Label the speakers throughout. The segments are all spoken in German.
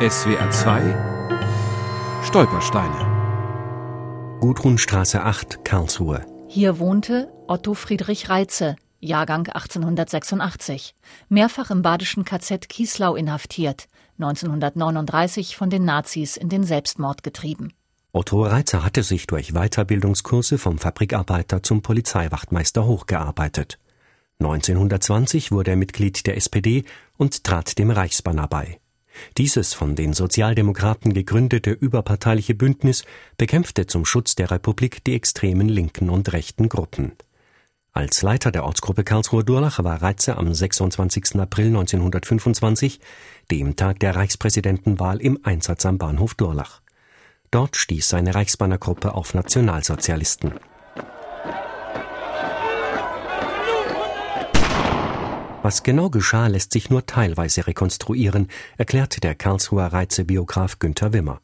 Speaker 1: SWR 2 Stolpersteine
Speaker 2: Gudrunstraße 8, Karlsruhe.
Speaker 3: Hier wohnte Otto Friedrich Reitze, Jahrgang 1886, mehrfach im badischen KZ Kieslau inhaftiert, 1939 von den Nazis in den Selbstmord getrieben.
Speaker 2: Otto Reitzer hatte sich durch Weiterbildungskurse vom Fabrikarbeiter zum Polizeiwachtmeister hochgearbeitet. 1920 wurde er Mitglied der SPD und trat dem Reichsbanner bei. Dieses von den Sozialdemokraten gegründete überparteiliche Bündnis bekämpfte zum Schutz der Republik die extremen linken und rechten Gruppen. Als Leiter der Ortsgruppe Karlsruher Durlach war Reitze am 26. April 1925, dem Tag der Reichspräsidentenwahl, im Einsatz am Bahnhof Durlach. Dort stieß seine Reichsbannergruppe auf Nationalsozialisten. Was genau geschah, lässt sich nur teilweise rekonstruieren, erklärt der Karlsruher Reize-Biograf Günther Wimmer.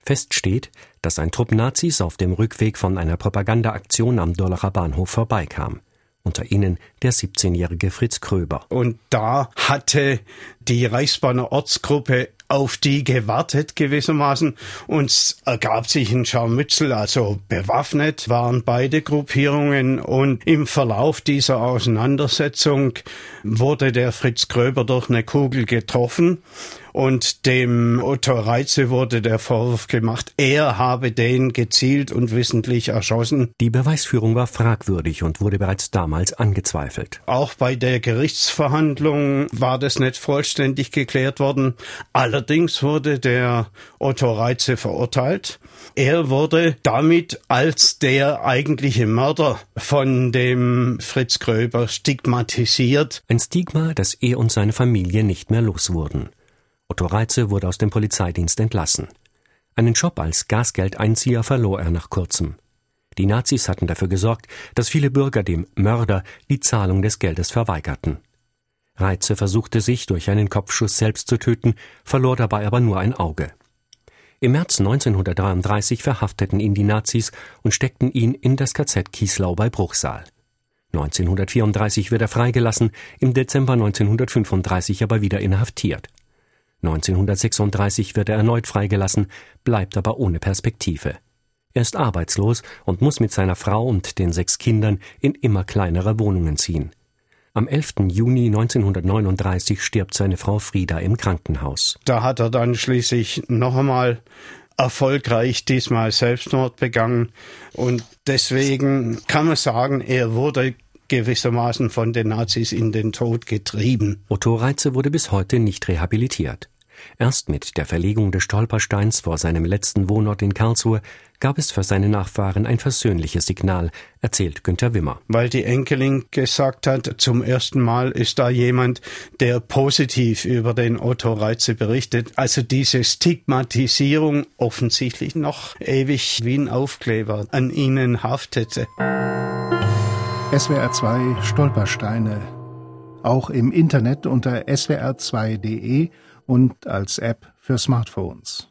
Speaker 2: Fest steht, dass ein Trupp Nazis auf dem Rückweg von einer Propagandaaktion am Dorlacher Bahnhof vorbeikam. Unter ihnen der 17-jährige Fritz Kröber.
Speaker 4: Und da hatte die Reichsbahner Ortsgruppe auf die gewartet gewissermaßen und es ergab sich ein Scharmützel, also bewaffnet waren beide Gruppierungen und im Verlauf dieser Auseinandersetzung wurde der Fritz Gröber durch eine Kugel getroffen und dem Otto Reitze wurde der Vorwurf gemacht, er habe den gezielt und wissentlich erschossen.
Speaker 2: Die Beweisführung war fragwürdig und wurde bereits damals angezweifelt.
Speaker 4: Auch bei der Gerichtsverhandlung war das nicht vollständig geklärt worden. Allerdings wurde der Otto Reitze verurteilt. Er wurde damit als der eigentliche Mörder von dem Fritz Gröber stigmatisiert.
Speaker 2: Ein Stigma, das er und seine Familie nicht mehr los wurden. Otto Reitze wurde aus dem Polizeidienst entlassen. Einen Job als Gasgeldeinzieher verlor er nach kurzem. Die Nazis hatten dafür gesorgt, dass viele Bürger dem Mörder die Zahlung des Geldes verweigerten. Reitze versuchte sich durch einen Kopfschuss selbst zu töten, verlor dabei aber nur ein Auge. Im März 1933 verhafteten ihn die Nazis und steckten ihn in das KZ Kieslau bei Bruchsal. 1934 wird er freigelassen, im Dezember 1935 aber wieder inhaftiert. 1936 wird er erneut freigelassen, bleibt aber ohne Perspektive. Er ist arbeitslos und muss mit seiner Frau und den sechs Kindern in immer kleinere Wohnungen ziehen. Am 11. Juni 1939 stirbt seine Frau Frieda im Krankenhaus.
Speaker 4: Da hat er dann schließlich noch einmal erfolgreich diesmal Selbstmord begangen und deswegen kann man sagen, er wurde gewissermaßen von den Nazis in den Tod getrieben.
Speaker 2: Otto Reitze wurde bis heute nicht rehabilitiert. Erst mit der Verlegung des Stolpersteins vor seinem letzten Wohnort in Karlsruhe gab es für seine Nachfahren ein versöhnliches Signal, erzählt Günter Wimmer.
Speaker 4: Weil die Enkelin gesagt hat, zum ersten Mal ist da jemand, der positiv über den Otto Reitze berichtet. Also diese Stigmatisierung offensichtlich noch ewig wie ein Aufkleber an ihnen haftete.
Speaker 5: SWR 2 Stolpersteine. Auch im Internet unter swr2.de und als App für Smartphones.